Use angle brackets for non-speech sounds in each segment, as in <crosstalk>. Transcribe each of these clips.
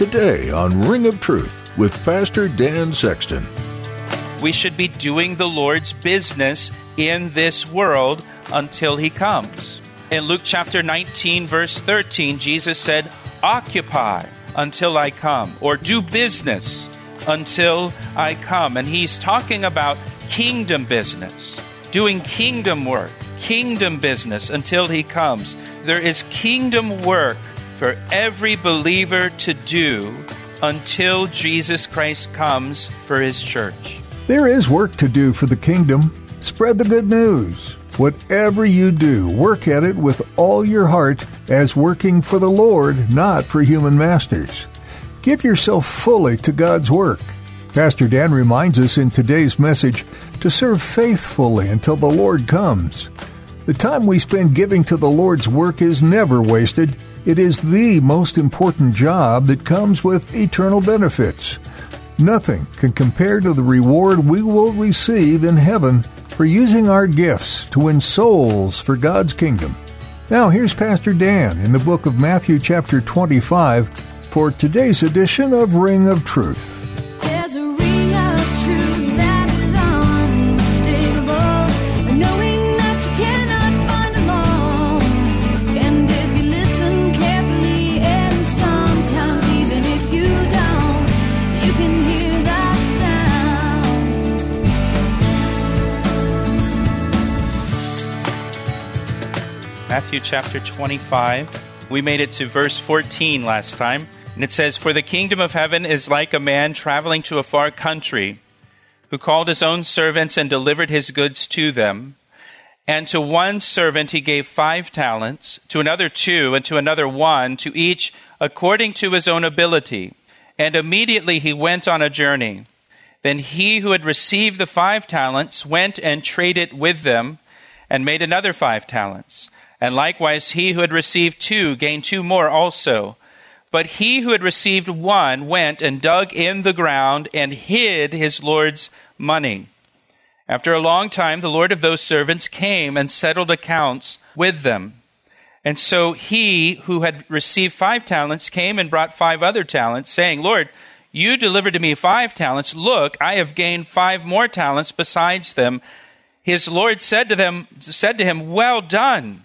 today on Ring of Truth with Pastor Dan Sexton. We should be doing the Lord's business in this world until he comes. In Luke chapter 19, verse 13, Jesus said, Occupy until I come, or do business until I come. And he's talking about kingdom business, doing kingdom work, kingdom business until he comes. There is kingdom work for every believer to do until Jesus Christ comes for his church. There is work to do for the kingdom. Spread the good news. Whatever you do, work at it with all your heart as working for the Lord, not for human masters. Give yourself fully to God's work. Pastor Dan reminds us in today's message to serve faithfully until the Lord comes. The time we spend giving to the Lord's work is never wasted. It is the most important job that comes with eternal benefits. Nothing can compare to the reward we will receive in heaven for using our gifts to win souls for God's kingdom. Now, here's Pastor Dan in the book of Matthew, chapter 25, for today's edition of Ring of Truth. Matthew chapter 25. We made it to verse 14 last time. And it says, For the kingdom of heaven is like a man traveling to a far country, who called his own servants and delivered his goods to them. And to one servant he gave five talents, to another two, and to another one, to each according to his own ability. And immediately he went on a journey. Then he who had received the five talents went and traded with them, and made another five talents. And likewise, he who had received two gained two more also. But he who had received one went and dug in the ground and hid his Lord's money. After a long time, the Lord of those servants came and settled accounts with them. And so he who had received five talents came and brought five other talents, saying, Lord, you delivered to me five talents. Look, I have gained five more talents besides them. His Lord said to them, said to him, Well done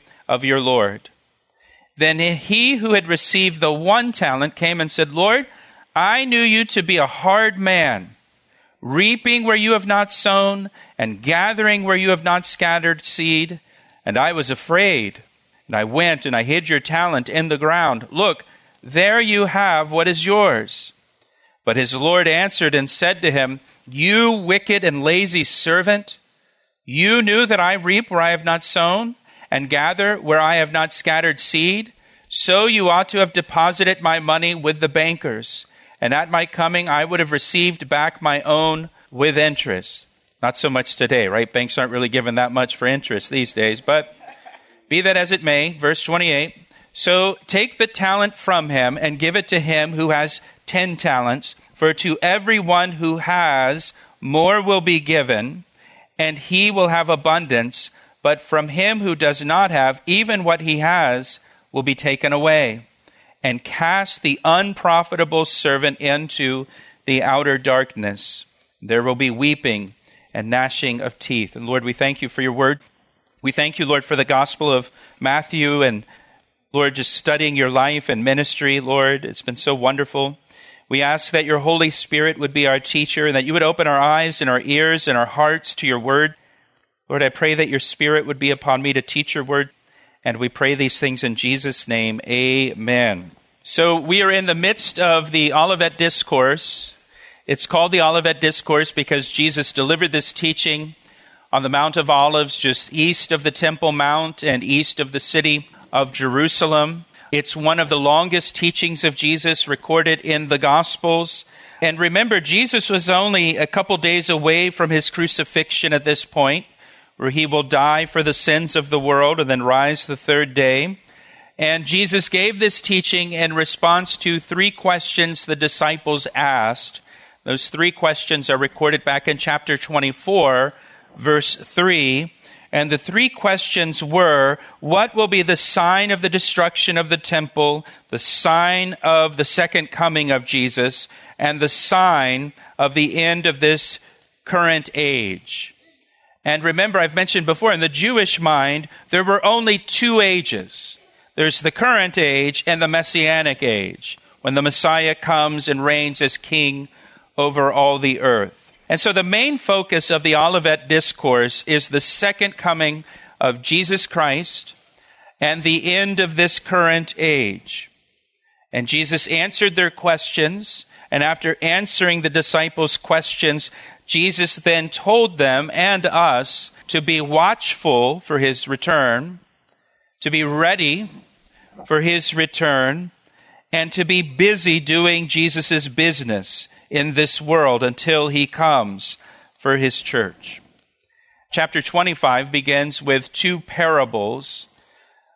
of your Lord. Then he who had received the one talent came and said, Lord, I knew you to be a hard man, reaping where you have not sown, and gathering where you have not scattered seed. And I was afraid, and I went and I hid your talent in the ground. Look, there you have what is yours. But his Lord answered and said to him, You wicked and lazy servant, you knew that I reap where I have not sown and gather where I have not scattered seed, so you ought to have deposited my money with the bankers, and at my coming I would have received back my own with interest. Not so much today, right? Banks aren't really given that much for interest these days, but be that as it may, verse 28. So take the talent from him and give it to him who has ten talents, for to every one who has, more will be given, and he will have abundance but from him who does not have, even what he has will be taken away. And cast the unprofitable servant into the outer darkness. There will be weeping and gnashing of teeth. And Lord, we thank you for your word. We thank you, Lord, for the gospel of Matthew and Lord, just studying your life and ministry, Lord. It's been so wonderful. We ask that your Holy Spirit would be our teacher and that you would open our eyes and our ears and our hearts to your word. Lord, I pray that your Spirit would be upon me to teach your word, and we pray these things in Jesus' name. Amen. So we are in the midst of the Olivet Discourse. It's called the Olivet Discourse because Jesus delivered this teaching on the Mount of Olives, just east of the Temple Mount and east of the city of Jerusalem. It's one of the longest teachings of Jesus recorded in the Gospels. And remember, Jesus was only a couple days away from his crucifixion at this point, where he will die for the sins of the world and then rise the third day. And Jesus gave this teaching in response to three questions the disciples asked. Those three questions are recorded back in chapter 24, verse 3. And the three questions were what will be the sign of the destruction of the temple, the sign of the second coming of Jesus, and the sign of the end of this current age? And remember, I've mentioned before, in the Jewish mind, there were only two ages there's the current age and the messianic age, when the Messiah comes and reigns as king over all the earth. And so the main focus of the Olivet Discourse is the second coming of Jesus Christ and the end of this current age. And Jesus answered their questions. And after answering the disciples' questions, Jesus then told them and us to be watchful for his return, to be ready for his return, and to be busy doing Jesus' business in this world until he comes for his church. Chapter 25 begins with two parables.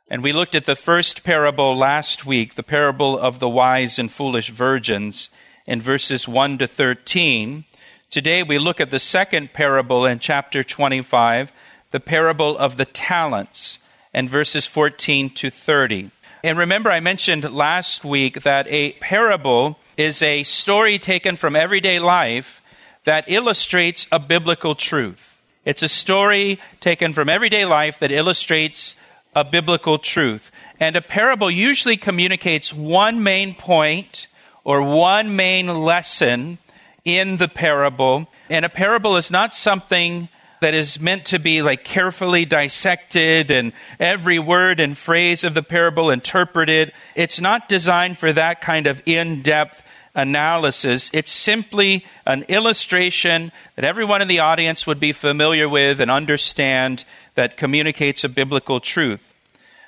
And we looked at the first parable last week, the parable of the wise and foolish virgins, in verses 1 to 13. Today we look at the second parable in chapter 25, the parable of the talents, and verses 14 to 30. And remember, I mentioned last week that a parable is a story taken from everyday life that illustrates a biblical truth. It's a story taken from everyday life that illustrates a biblical truth. And a parable usually communicates one main point or one main lesson in the parable. And a parable is not something that is meant to be like carefully dissected and every word and phrase of the parable interpreted. It's not designed for that kind of in depth analysis. It's simply an illustration that everyone in the audience would be familiar with and understand that communicates a biblical truth.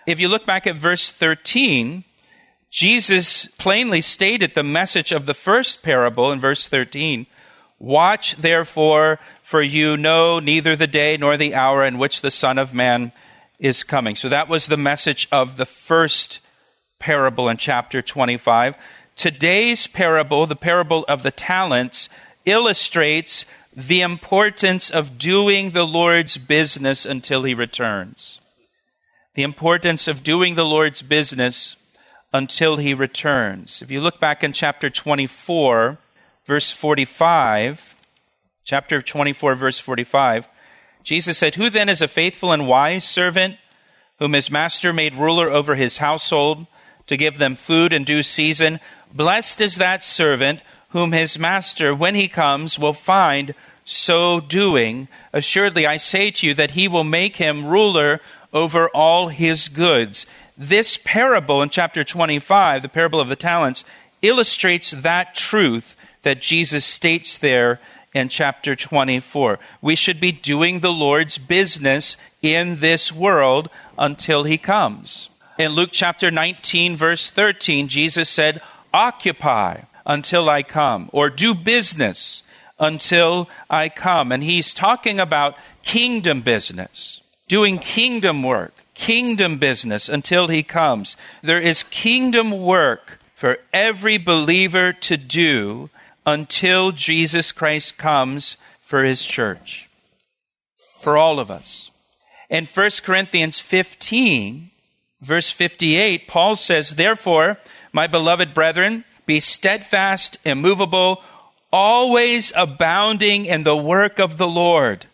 If you look back at verse 13, Jesus plainly stated the message of the first parable in verse 13. Watch therefore, for you know neither the day nor the hour in which the Son of Man is coming. So that was the message of the first parable in chapter 25. Today's parable, the parable of the talents, illustrates the importance of doing the Lord's business until he returns. The importance of doing the Lord's business until he returns. If you look back in chapter 24, verse 45, chapter 24, verse 45, Jesus said, Who then is a faithful and wise servant whom his master made ruler over his household to give them food in due season? Blessed is that servant whom his master, when he comes, will find so doing. Assuredly, I say to you that he will make him ruler over all his goods. This parable in chapter 25, the parable of the talents, illustrates that truth that Jesus states there in chapter 24. We should be doing the Lord's business in this world until he comes. In Luke chapter 19, verse 13, Jesus said, occupy until I come, or do business until I come. And he's talking about kingdom business, doing kingdom work, kingdom business until he comes. There is kingdom work for every believer to do until Jesus Christ comes for his church. For all of us. In 1 Corinthians 15, verse 58, Paul says, Therefore, my beloved brethren, be steadfast, immovable, always abounding in the work of the Lord,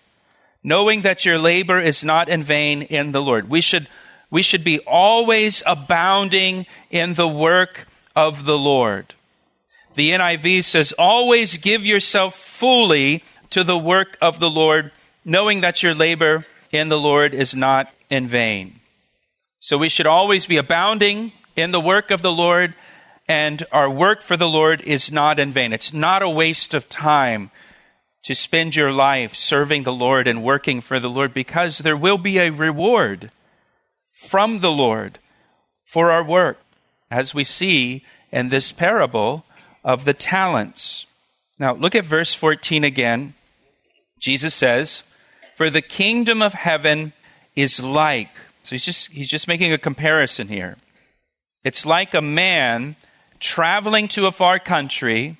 knowing that your labor is not in vain in the Lord. We should, we should be always abounding in the work of the Lord. The NIV says, always give yourself fully to the work of the Lord, knowing that your labor in the Lord is not in vain. So we should always be abounding in the work of the Lord, and our work for the Lord is not in vain. It's not a waste of time to spend your life serving the Lord and working for the Lord because there will be a reward from the Lord for our work. as we see in this parable of the talents. Now, look at verse 14 again. Jesus says, For the kingdom of heaven is like. So he's just, he's just making a comparison here. It's like a man traveling to a far country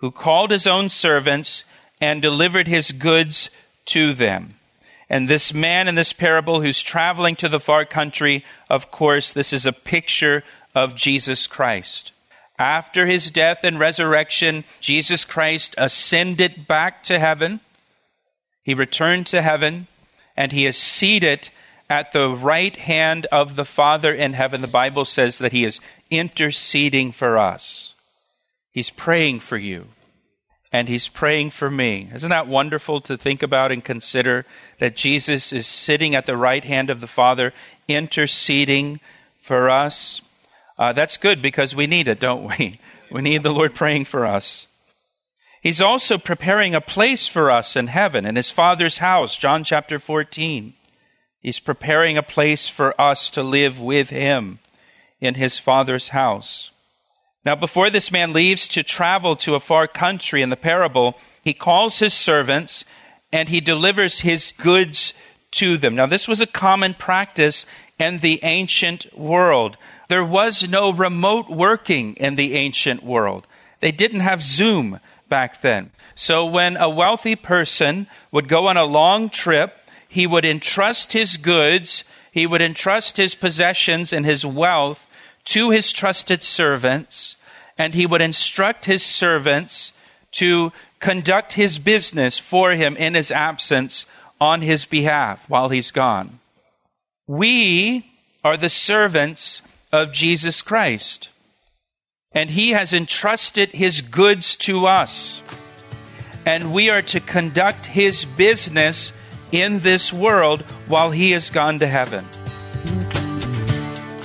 who called his own servants and delivered his goods to them. And this man in this parable who's traveling to the far country, of course, this is a picture of Jesus Christ. After his death and resurrection, Jesus Christ ascended back to heaven. He returned to heaven and he is seated at the right hand of the Father in heaven. The Bible says that he is interceding for us. He's praying for you and he's praying for me. Isn't that wonderful to think about and consider that Jesus is sitting at the right hand of the Father, interceding for us? Uh, that's good because we need it, don't we? <laughs> We need the Lord praying for us. He's also preparing a place for us in heaven, in his Father's house, John chapter 14. He's preparing a place for us to live with him in his Father's house. Now, before this man leaves to travel to a far country in the parable, he calls his servants and he delivers his goods to them. Now, this was a common practice in the ancient world. There was no remote working in the ancient world. They didn't have Zoom back then. So when a wealthy person would go on a long trip, he would entrust his goods, he would entrust his possessions and his wealth to his trusted servants, and he would instruct his servants to conduct his business for him in his absence on his behalf while he's gone. We are the servants of Jesus Christ, and he has entrusted his goods to us, and we are to conduct his business in this world while he has gone to heaven.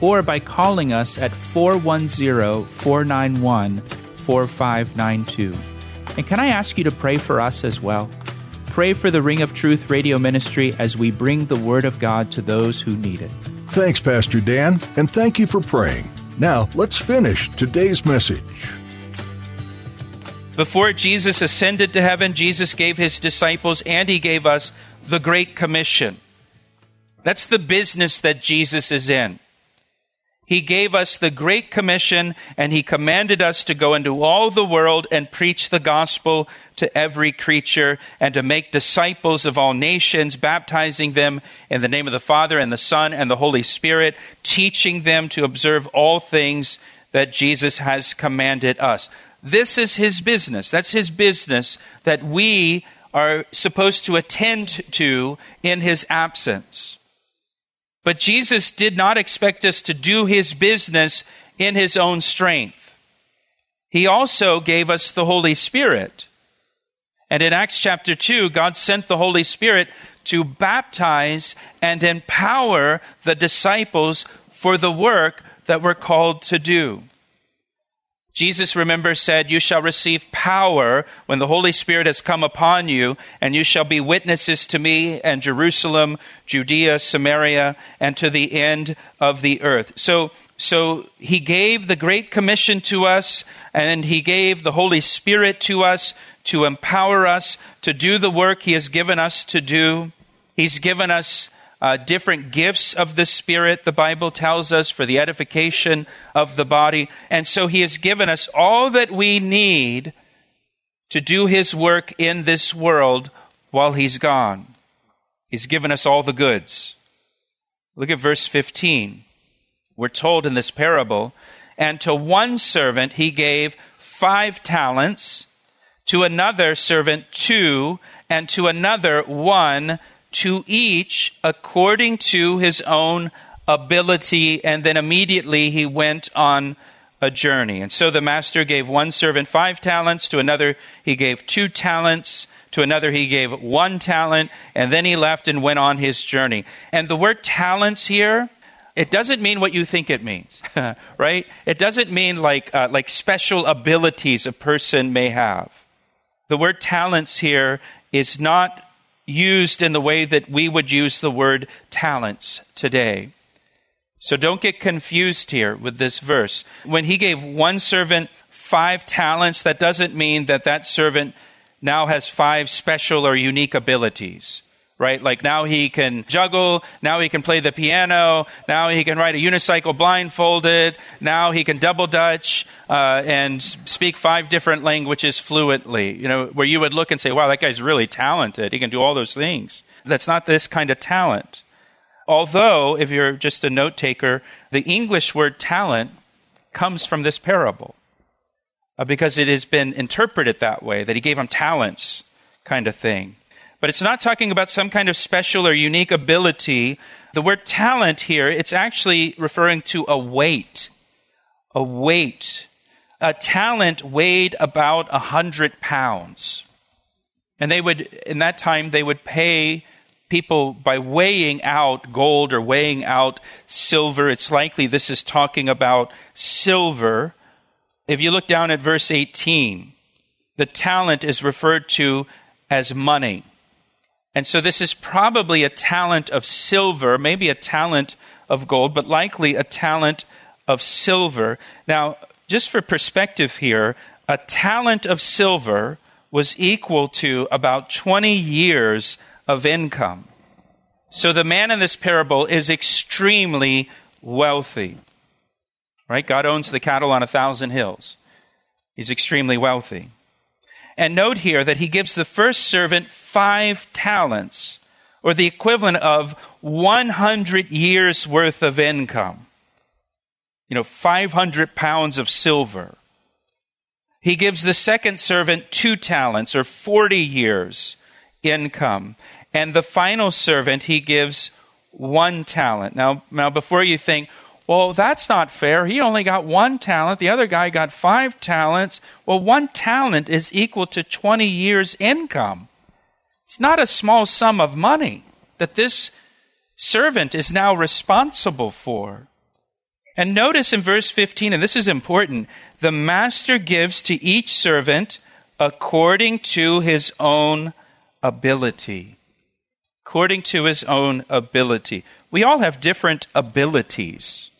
or by calling us at 410 491 4592. And can I ask you to pray for us as well? Pray for the Ring of Truth radio ministry as we bring the Word of God to those who need it. Thanks, Pastor Dan, and thank you for praying. Now, let's finish today's message. Before Jesus ascended to heaven, Jesus gave his disciples and he gave us the Great Commission. That's the business that Jesus is in. He gave us the Great Commission and He commanded us to go into all the world and preach the gospel to every creature and to make disciples of all nations, baptizing them in the name of the Father and the Son and the Holy Spirit, teaching them to observe all things that Jesus has commanded us. This is His business. That's His business that we are supposed to attend to in His absence. But Jesus did not expect us to do his business in his own strength. He also gave us the Holy Spirit. And in Acts chapter 2, God sent the Holy Spirit to baptize and empower the disciples for the work that we're called to do. Jesus, remember, said, You shall receive power when the Holy Spirit has come upon you, and you shall be witnesses to me and Jerusalem, Judea, Samaria, and to the end of the earth. So, so he gave the Great Commission to us, and he gave the Holy Spirit to us to empower us to do the work he has given us to do. He's given us uh, different gifts of the Spirit, the Bible tells us, for the edification of the body. And so He has given us all that we need to do His work in this world while He's gone. He's given us all the goods. Look at verse 15. We're told in this parable, and to one servant he gave five talents, to another servant two, and to another one to each according to his own ability. And then immediately he went on a journey. And so the master gave one servant five talents, to another he gave two talents, to another he gave one talent, and then he left and went on his journey. And the word talents here, it doesn't mean what you think it means, <laughs> right? It doesn't mean like, uh, like special abilities a person may have. The word talents here is not used in the way that we would use the word talents today. So don't get confused here with this verse. When he gave one servant five talents, that doesn't mean that that servant now has five special or unique abilities, right? Like now he can juggle, now he can play the piano, now he can ride a unicycle blindfolded, now he can double dutch uh, and speak five different languages fluently. You know, where you would look and say, "Wow, that guy's really talented. He can do all those things." That's not this kind of talent. Although, if you're just a note taker, the English word talent comes from this parable uh, because it has been interpreted that way, that he gave him talents kind of thing. But it's not talking about some kind of special or unique ability. The word talent here, it's actually referring to a weight. A weight. A talent weighed about a hundred pounds. And they would, in that time, they would pay people by weighing out gold or weighing out silver. It's likely this is talking about silver. If you look down at verse 18, the talent is referred to as money. And so this is probably a talent of silver, maybe a talent of gold, but likely a talent of silver. Now, just for perspective here, a talent of silver was equal to about 20 years of income. So the man in this parable is extremely wealthy. Right? God owns the cattle on a thousand hills. He's extremely wealthy. And note here that he gives the first servant five talents, or the equivalent of 100 years worth of income. You know, 500 pounds of silver. He gives the second servant two talents, or 40 years income. And the final servant, he gives one talent. Now, now before you think, well, that's not fair. He only got one talent. The other guy got five talents. Well, one talent is equal to 20 years' income. It's not a small sum of money that this servant is now responsible for. And notice in verse 15, and this is important, the master gives to each servant according to his own ability according to his own ability. We all have different abilities.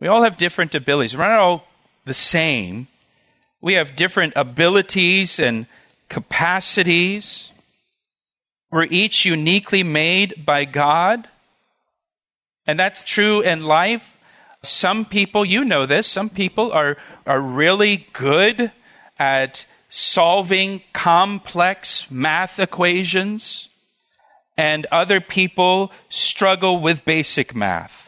We all have different abilities. We're not all the same. We have different abilities and capacities. We're each uniquely made by God. And that's true in life. Some people, you know this, some people are, are really good at solving complex math equations and other people struggle with basic math.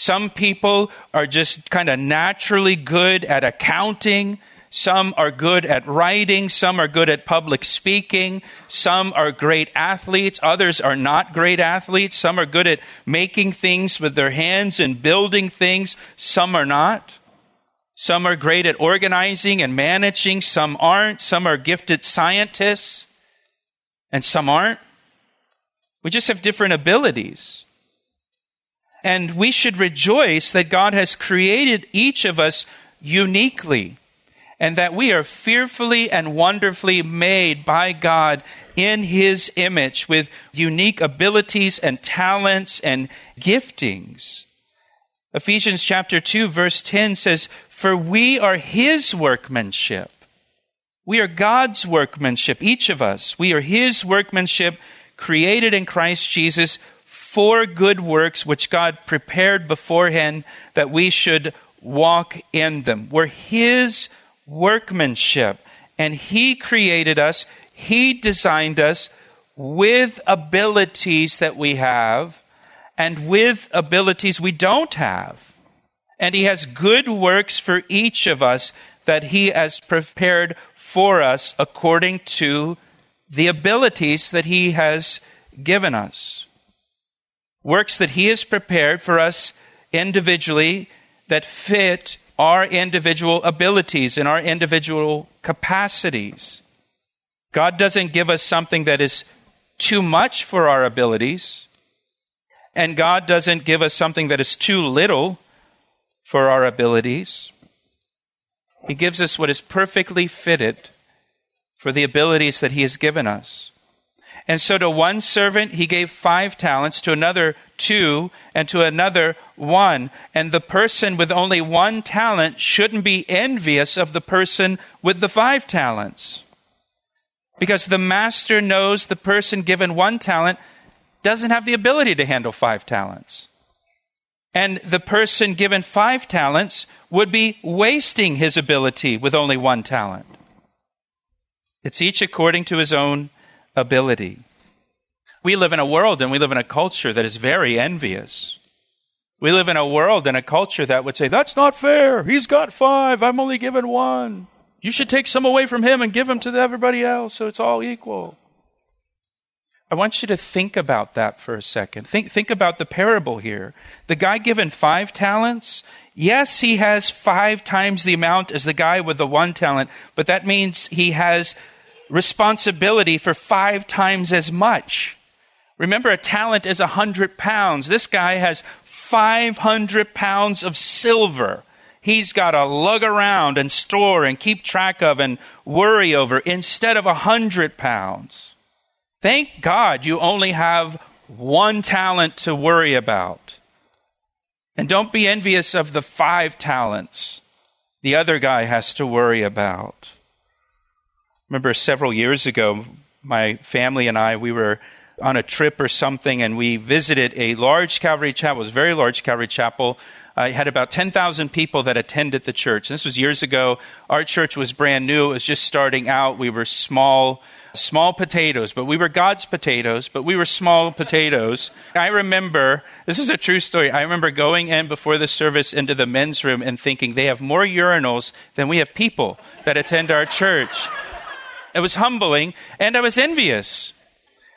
Some people are just kind of naturally good at accounting. Some are good at writing. Some are good at public speaking. Some are great athletes. Others are not great athletes. Some are good at making things with their hands and building things. Some are not. Some are great at organizing and managing. Some aren't. Some are gifted scientists and some aren't. We just have different abilities. And we should rejoice that God has created each of us uniquely and that we are fearfully and wonderfully made by God in His image with unique abilities and talents and giftings. Ephesians chapter 2 verse 10 says, For we are His workmanship. We are God's workmanship, each of us. We are His workmanship created in Christ Jesus for good works which God prepared beforehand that we should walk in them. We're His workmanship, and He created us, He designed us with abilities that we have and with abilities we don't have. And He has good works for each of us that He has prepared for us according to the abilities that He has given us. Works that He has prepared for us individually that fit our individual abilities and our individual capacities. God doesn't give us something that is too much for our abilities, and God doesn't give us something that is too little for our abilities. He gives us what is perfectly fitted for the abilities that He has given us. And so to one servant, he gave five talents, to another, two, and to another, one. And the person with only one talent shouldn't be envious of the person with the five talents. Because the master knows the person given one talent doesn't have the ability to handle five talents. And the person given five talents would be wasting his ability with only one talent. It's each according to his own ability. We live in a world and we live in a culture that is very envious. We live in a world and a culture that would say, That's not fair. He's got five. I'm only given one. You should take some away from him and give them to everybody else so it's all equal. I want you to think about that for a second. Think, think about the parable here. The guy given five talents, yes, he has five times the amount as the guy with the one talent, but that means he has responsibility for five times as much. Remember, a talent is a hundred pounds. This guy has 500 pounds of silver. He's got to lug around and store and keep track of and worry over instead of a hundred pounds. Thank God you only have one talent to worry about. And don't be envious of the five talents the other guy has to worry about. Remember several years ago, my family and I, we were on a trip or something, and we visited a large Calvary chapel. It was a very large Calvary chapel. Uh, it had about 10,000 people that attended the church. And this was years ago. Our church was brand new. It was just starting out. We were small small potatoes, but we were God's potatoes, but we were small potatoes. I remember, this is a true story. I remember going in before the service into the men's room and thinking they have more urinals than we have people that attend our church. It was humbling and I was envious.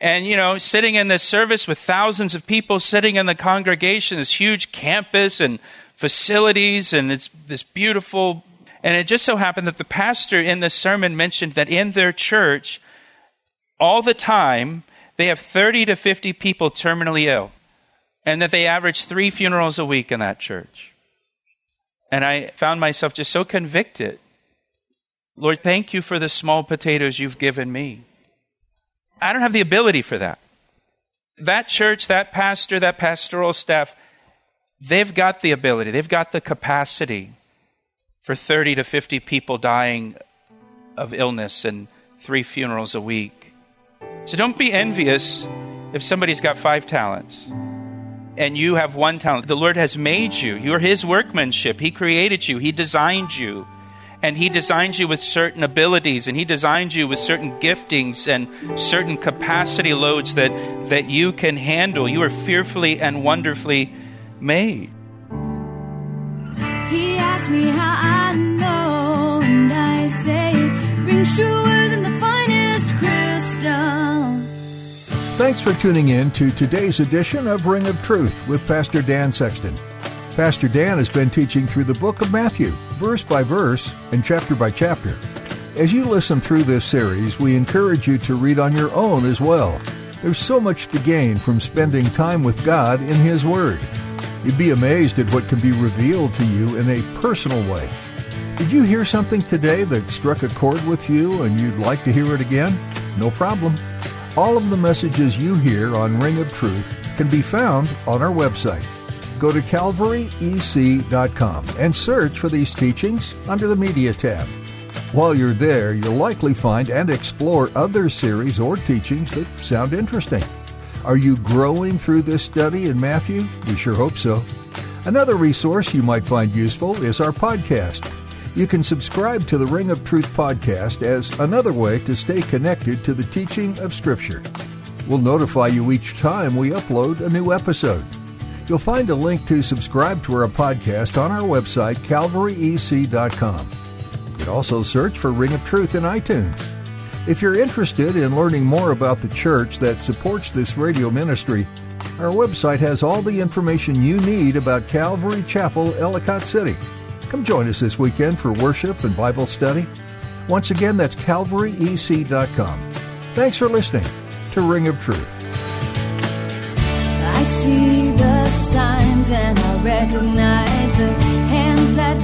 And, you know, sitting in this service with thousands of people sitting in the congregation, this huge campus and facilities, and it's this beautiful. And it just so happened that the pastor in the sermon mentioned that in their church, all the time, they have 30 to 50 people terminally ill, and that they average three funerals a week in that church. And I found myself just so convicted. Lord, thank you for the small potatoes you've given me. I don't have the ability for that. That church, that pastor, that pastoral staff, they've got the ability, they've got the capacity for 30 to 50 people dying of illness and three funerals a week. So don't be envious if somebody's got five talents and you have one talent. The Lord has made you. You're His workmanship. He created you, He designed you. And He designed you with certain abilities, and He designed you with certain giftings and certain capacity loads that, that you can handle. You are fearfully and wonderfully made. He asked me how I know, and I say it rings truer than the finest crystal. Thanks for tuning in to today's edition of Ring of Truth with Pastor Dan Sexton. Pastor Dan has been teaching through the book of Matthew, verse by verse and chapter by chapter. As you listen through this series, we encourage you to read on your own as well. There's so much to gain from spending time with God in His Word. You'd be amazed at what can be revealed to you in a personal way. Did you hear something today that struck a chord with you and you'd like to hear it again? No problem. All of the messages you hear on Ring of Truth can be found on our website. Go to calvaryec.com and search for these teachings under the Media tab. While you're there, you'll likely find and explore other series or teachings that sound interesting. Are you growing through this study in Matthew? We sure hope so. Another resource you might find useful is our podcast. You can subscribe to the Ring of Truth podcast as another way to stay connected to the teaching of Scripture. We'll notify you each time we upload a new episode. You'll find a link to subscribe to our podcast on our website, calvaryec.com. You can also search for Ring of Truth in iTunes. If you're interested in learning more about the church that supports this radio ministry, our website has all the information you need about Calvary Chapel, Ellicott City Come join us this weekend for worship and Bible study. Once again, that's calvaryec.com. Thanks for listening to Ring of Truth. Signs and I recognize the hands that.